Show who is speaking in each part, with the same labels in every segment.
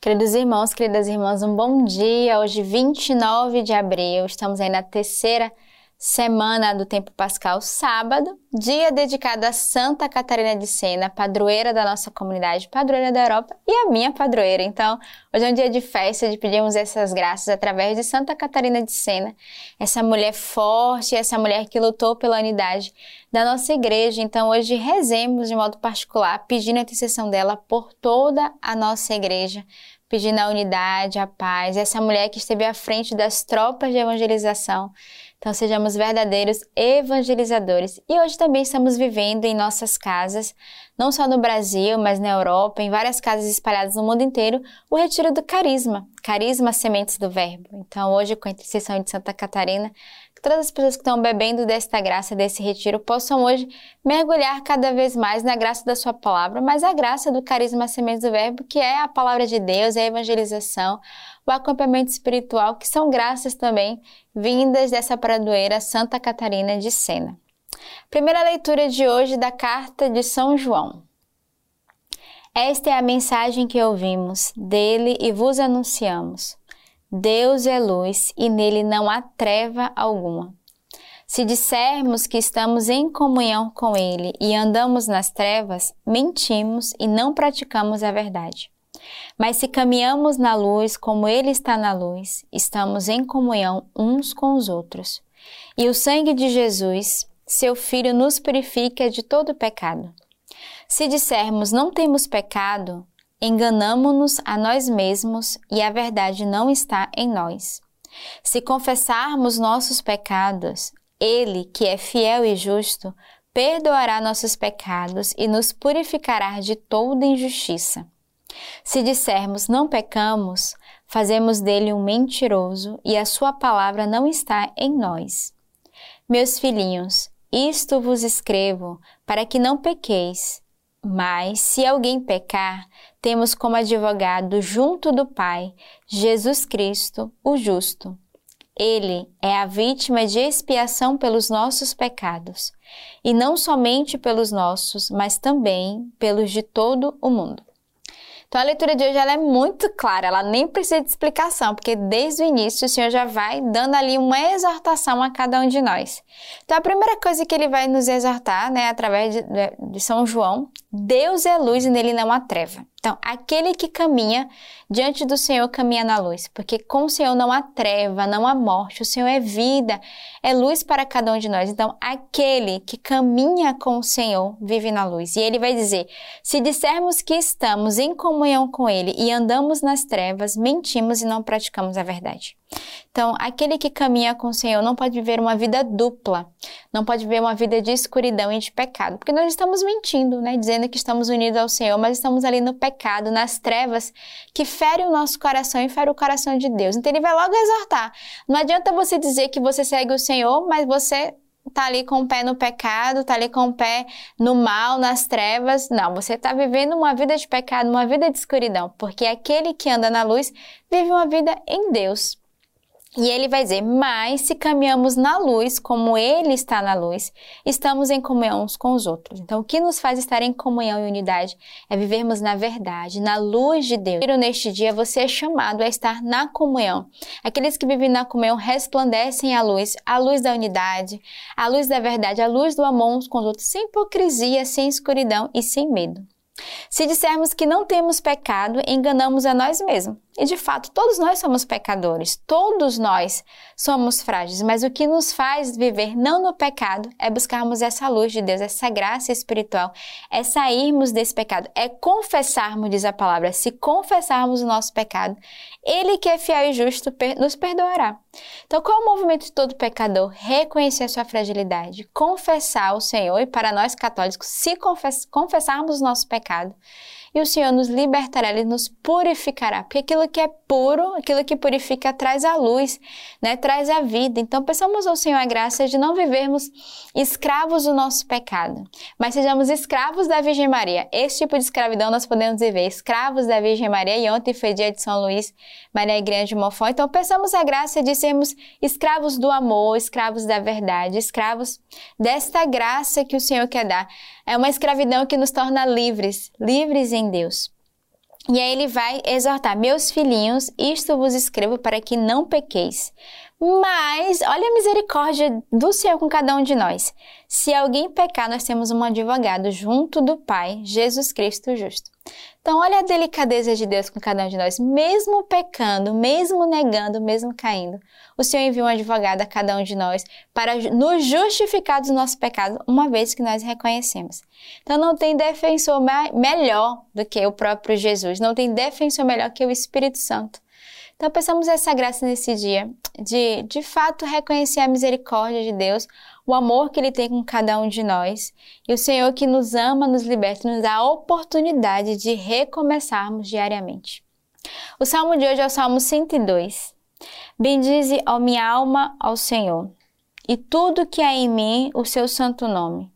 Speaker 1: Queridos irmãos, queridas irmãs, um bom dia. Hoje, 29 de abril, estamos aí na terceira semana do tempo pascal, sábado, dia dedicado a Santa Catarina de Sena, padroeira da nossa comunidade, padroeira da Europa e a minha padroeira. Então, hoje é um dia de festa, de pedirmos essas graças através de Santa Catarina de Sena, essa mulher forte, essa mulher que lutou pela unidade da nossa igreja. Então, hoje rezemos de modo particular, pedindo a intercessão dela por toda a nossa igreja, pedindo a unidade, a paz, essa mulher que esteve à frente das tropas de evangelização então, sejamos verdadeiros evangelizadores. E hoje também estamos vivendo em nossas casas, não só no Brasil, mas na Europa, em várias casas espalhadas no mundo inteiro, o retiro do carisma, carisma sementes do verbo. Então, hoje, com a intercessão de Santa Catarina, que todas as pessoas que estão bebendo desta graça, desse retiro, possam hoje mergulhar cada vez mais na graça da sua palavra, mas a graça do carisma sementes do verbo, que é a palavra de Deus, é a evangelização, o acompanhamento espiritual, que são graças também vindas dessa pradoeira Santa Catarina de Sena. Primeira leitura de hoje da carta de São João. Esta é a mensagem que ouvimos dele e vos anunciamos. Deus é luz e nele não há treva alguma. Se dissermos que estamos em comunhão com ele e andamos nas trevas, mentimos e não praticamos a verdade. Mas se caminhamos na luz como Ele está na luz, estamos em comunhão uns com os outros. E o sangue de Jesus, seu Filho, nos purifica de todo pecado. Se dissermos não temos pecado, enganamo-nos a nós mesmos e a verdade não está em nós. Se confessarmos nossos pecados, Ele, que é fiel e justo, perdoará nossos pecados e nos purificará de toda injustiça. Se dissermos não pecamos, fazemos dele um mentiroso e a sua palavra não está em nós. Meus filhinhos, isto vos escrevo para que não pequeis. Mas, se alguém pecar, temos como advogado junto do Pai Jesus Cristo, o justo. Ele é a vítima de expiação pelos nossos pecados, e não somente pelos nossos, mas também pelos de todo o mundo. Então a leitura de hoje ela é muito clara, ela nem precisa de explicação, porque desde o início o Senhor já vai dando ali uma exortação a cada um de nós. Então a primeira coisa que ele vai nos exortar, né, através de, de São João, Deus é luz e nele não há treva. Então, aquele que caminha diante do Senhor caminha na luz, porque com o Senhor não há treva, não há morte, o Senhor é vida, é luz para cada um de nós. Então, aquele que caminha com o Senhor vive na luz. E ele vai dizer: se dissermos que estamos em comunhão com ele e andamos nas trevas, mentimos e não praticamos a verdade. Então, aquele que caminha com o Senhor não pode viver uma vida dupla, não pode viver uma vida de escuridão e de pecado, porque nós estamos mentindo, né? Dizendo que estamos unidos ao Senhor, mas estamos ali no pecado, nas trevas, que fere o nosso coração e fere o coração de Deus. Então, ele vai logo exortar. Não adianta você dizer que você segue o Senhor, mas você tá ali com o pé no pecado, tá ali com o pé no mal, nas trevas. Não, você está vivendo uma vida de pecado, uma vida de escuridão, porque aquele que anda na luz vive uma vida em Deus. E ele vai dizer: Mas se caminhamos na luz, como ele está na luz, estamos em comunhão uns com os outros. Então, o que nos faz estar em comunhão e unidade é vivermos na verdade, na luz de Deus. Neste dia, você é chamado a estar na comunhão. Aqueles que vivem na comunhão resplandecem a luz, a luz da unidade, a luz da verdade, a luz do amor uns com os outros, sem hipocrisia, sem escuridão e sem medo. Se dissermos que não temos pecado, enganamos a nós mesmos. E de fato, todos nós somos pecadores, todos nós somos frágeis, mas o que nos faz viver não no pecado é buscarmos essa luz de Deus, essa graça espiritual, é sairmos desse pecado, é confessarmos, diz a palavra, se confessarmos o nosso pecado, Ele que é fiel e justo nos perdoará. Então, qual é o movimento de todo pecador? Reconhecer a sua fragilidade, confessar o Senhor. E para nós católicos, se confess confessarmos o nosso pecado, e o Senhor nos libertará, Ele nos purificará, porque aquilo que é puro, aquilo que purifica, traz a luz, né? traz a vida. Então, peçamos ao Senhor a graça de não vivermos escravos do nosso pecado, mas sejamos escravos da Virgem Maria. Esse tipo de escravidão nós podemos viver, escravos da Virgem Maria, e ontem foi dia de São Luís, Maria Grande Mofó. Então, peçamos a graça de sermos escravos do amor, escravos da verdade, escravos desta graça que o Senhor quer dar. É uma escravidão que nos torna livres, livres em Deus. E aí ele vai exortar: Meus filhinhos, isto vos escrevo para que não pequeis. Mas olha a misericórdia do Senhor com cada um de nós. Se alguém pecar, nós temos um advogado junto do Pai, Jesus Cristo justo. Então, olha a delicadeza de Deus com cada um de nós. Mesmo pecando, mesmo negando, mesmo caindo, o Senhor envia um advogado a cada um de nós para nos justificar dos nossos pecados, uma vez que nós reconhecemos. Então, não tem defensor melhor do que o próprio Jesus. Não tem defensor melhor que o Espírito Santo então, pensamos essa graça nesse dia, de de fato reconhecer a misericórdia de Deus, o amor que Ele tem com cada um de nós, e o Senhor que nos ama, nos liberta, nos dá a oportunidade de recomeçarmos diariamente. O salmo de hoje é o Salmo 102. Bendize, ó minha alma, ao Senhor, e tudo que há em mim, o seu santo nome.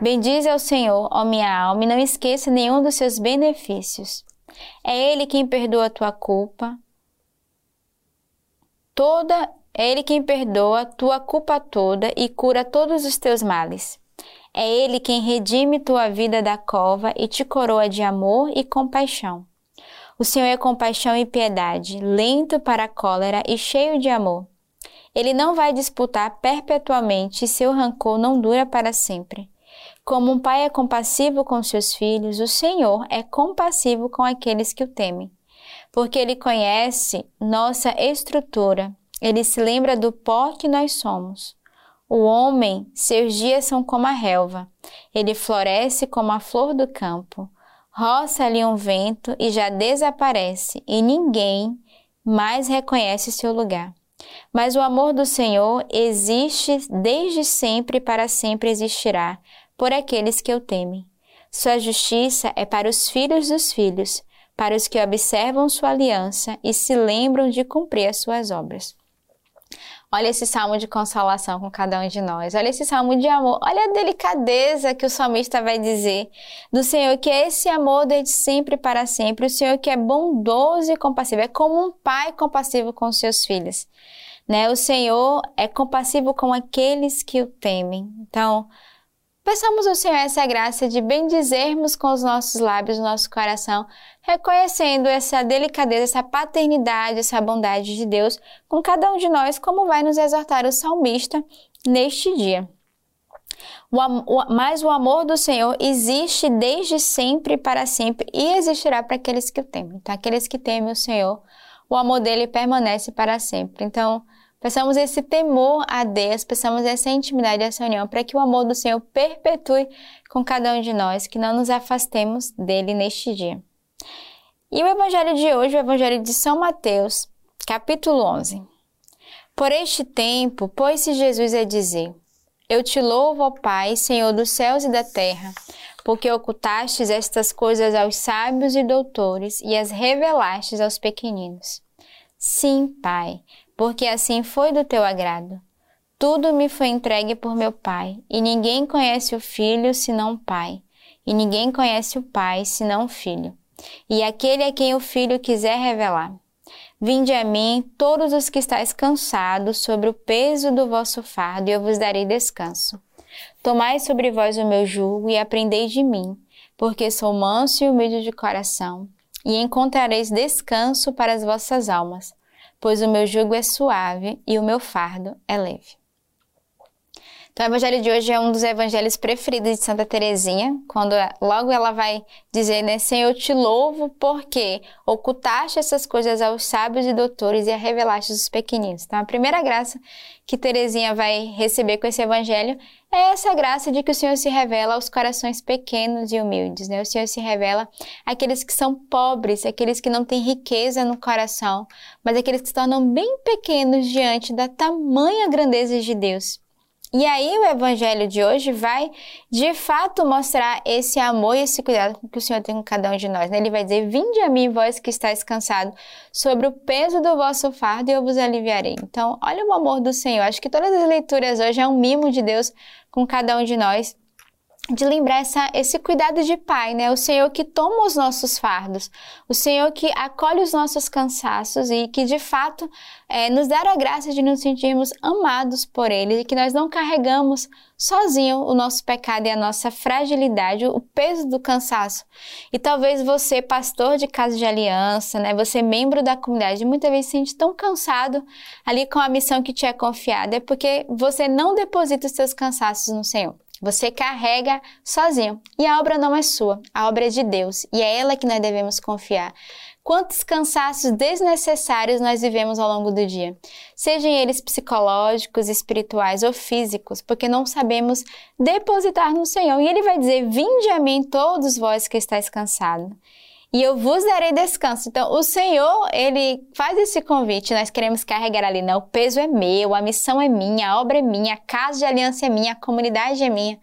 Speaker 1: Bendize ao Senhor, ó minha alma, e não esqueça nenhum dos seus benefícios. É Ele quem perdoa a tua culpa, toda, é Ele quem perdoa tua culpa toda e cura todos os teus males. É Ele quem redime tua vida da cova e te coroa de amor e compaixão. O Senhor é compaixão e piedade, lento para a cólera e cheio de amor. Ele não vai disputar perpetuamente e seu rancor não dura para sempre. Como um pai é compassivo com seus filhos, o Senhor é compassivo com aqueles que o temem porque Ele conhece nossa estrutura, Ele se lembra do pó que nós somos. O homem, seus dias são como a relva, ele floresce como a flor do campo. Roça-lhe um vento e já desaparece, e ninguém mais reconhece seu lugar. Mas o amor do Senhor existe desde sempre e para sempre existirá por aqueles que o temem. Sua justiça é para os filhos dos filhos, para os que observam sua aliança e se lembram de cumprir as suas obras. Olha esse salmo de consolação com cada um de nós. Olha esse salmo de amor. Olha a delicadeza que o salmista vai dizer do Senhor, que é esse amor desde sempre para sempre. O Senhor que é bondoso e compassivo. É como um pai compassivo com seus filhos. Né? O Senhor é compassivo com aqueles que o temem. Então, Peçamos ao Senhor essa graça de bendizermos com os nossos lábios, o nosso coração, reconhecendo essa delicadeza, essa paternidade, essa bondade de Deus com cada um de nós, como vai nos exortar o salmista neste dia. O, o, mas o amor do Senhor existe desde sempre para sempre e existirá para aqueles que o temem. Então, aqueles que temem o Senhor, o amor dele permanece para sempre. Então, Peçamos esse temor a Deus, peçamos essa intimidade, essa união, para que o amor do Senhor perpetue com cada um de nós, que não nos afastemos dele neste dia. E o evangelho de hoje, o evangelho de São Mateus, capítulo 11. Por este tempo, pôs-se Jesus a dizer: Eu te louvo, ó Pai, Senhor dos céus e da terra, porque ocultastes estas coisas aos sábios e doutores e as revelastes aos pequeninos. Sim, Pai, porque assim foi do teu agrado. Tudo me foi entregue por meu Pai, e ninguém conhece o Filho senão o Pai, e ninguém conhece o Pai senão o Filho, e aquele a quem o Filho quiser revelar. Vinde a mim, todos os que estáis cansados sobre o peso do vosso fardo, e eu vos darei descanso. Tomai sobre vós o meu jugo e aprendei de mim, porque sou manso e humilde de coração, e encontrareis descanso para as vossas almas pois o meu jugo é suave e o meu fardo é leve. Então, o evangelho de hoje é um dos evangelhos preferidos de Santa Teresinha, quando logo ela vai dizer, né, Senhor, eu te louvo porque ocultaste essas coisas aos sábios e doutores e a revelaste aos pequeninos. Então, a primeira graça que Teresinha vai receber com esse evangelho é essa graça de que o Senhor se revela aos corações pequenos e humildes, né? O Senhor se revela àqueles que são pobres, aqueles que não têm riqueza no coração, mas aqueles que se tornam bem pequenos diante da tamanha grandeza de Deus. E aí o evangelho de hoje vai, de fato, mostrar esse amor e esse cuidado que o Senhor tem com cada um de nós. Né? Ele vai dizer: Vinde a mim, vós que estáis cansados, sobre o peso do vosso fardo, e eu vos aliviarei. Então, olha o amor do Senhor. Acho que todas as leituras hoje é um mimo de Deus com cada um de nós. De lembrar essa, esse cuidado de pai, né? O Senhor que toma os nossos fardos, o Senhor que acolhe os nossos cansaços e que de fato é, nos dá a graça de nos sentirmos amados por Ele e que nós não carregamos sozinho o nosso pecado e a nossa fragilidade, o peso do cansaço. E talvez você, pastor de casa de aliança, né? Você membro da comunidade, muitas vezes se sente tão cansado ali com a missão que te é confiada, é porque você não deposita os seus cansaços no Senhor. Você carrega sozinho. E a obra não é sua, a obra é de Deus. E é ela que nós devemos confiar. Quantos cansaços desnecessários nós vivemos ao longo do dia, sejam eles psicológicos, espirituais ou físicos, porque não sabemos depositar no Senhor. E Ele vai dizer: Vinde a mim, todos vós que estáis cansados, e eu vos darei descanso. Então, o Senhor, ele faz esse convite, nós queremos carregar ali, não, o peso é meu, a missão é minha, a obra é minha, a casa de aliança é minha, a comunidade é minha.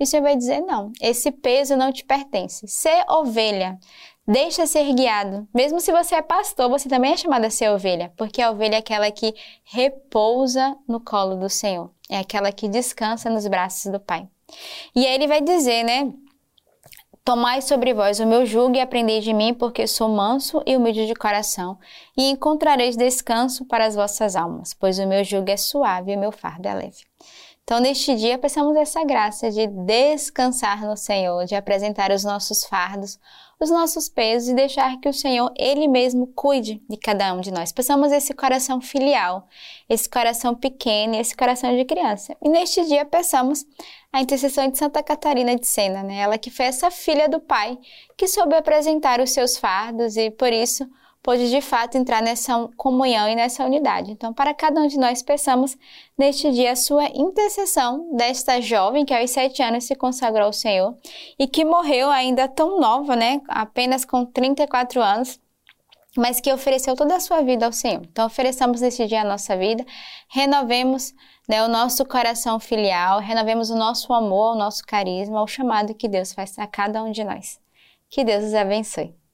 Speaker 1: E o Senhor vai dizer, não, esse peso não te pertence. Ser ovelha, deixa ser guiado. Mesmo se você é pastor, você também é chamado a ser ovelha, porque a ovelha é aquela que repousa no colo do Senhor, é aquela que descansa nos braços do Pai. E aí ele vai dizer, né? Tomai sobre vós o meu jugo e aprendei de mim, porque sou manso e humilde de coração, e encontrareis descanso para as vossas almas, pois o meu jugo é suave e o meu fardo é leve. Então, neste dia, peçamos essa graça de descansar no Senhor, de apresentar os nossos fardos, os nossos pesos e deixar que o Senhor, Ele mesmo, cuide de cada um de nós. Peçamos esse coração filial, esse coração pequeno, esse coração de criança. E neste dia, peçamos a intercessão de Santa Catarina de Sena, né? ela que foi essa filha do Pai, que soube apresentar os seus fardos e, por isso, pôde de fato entrar nessa comunhão e nessa unidade. Então, para cada um de nós, peçamos neste dia a sua intercessão desta jovem que aos sete anos se consagrou ao Senhor e que morreu ainda tão nova, né? Apenas com 34 anos mas que ofereceu toda a sua vida ao Senhor. Então, ofereçamos neste dia a nossa vida, renovemos né, o nosso coração filial, renovemos o nosso amor, o nosso carisma, o chamado que Deus faz a cada um de nós. Que Deus os abençoe.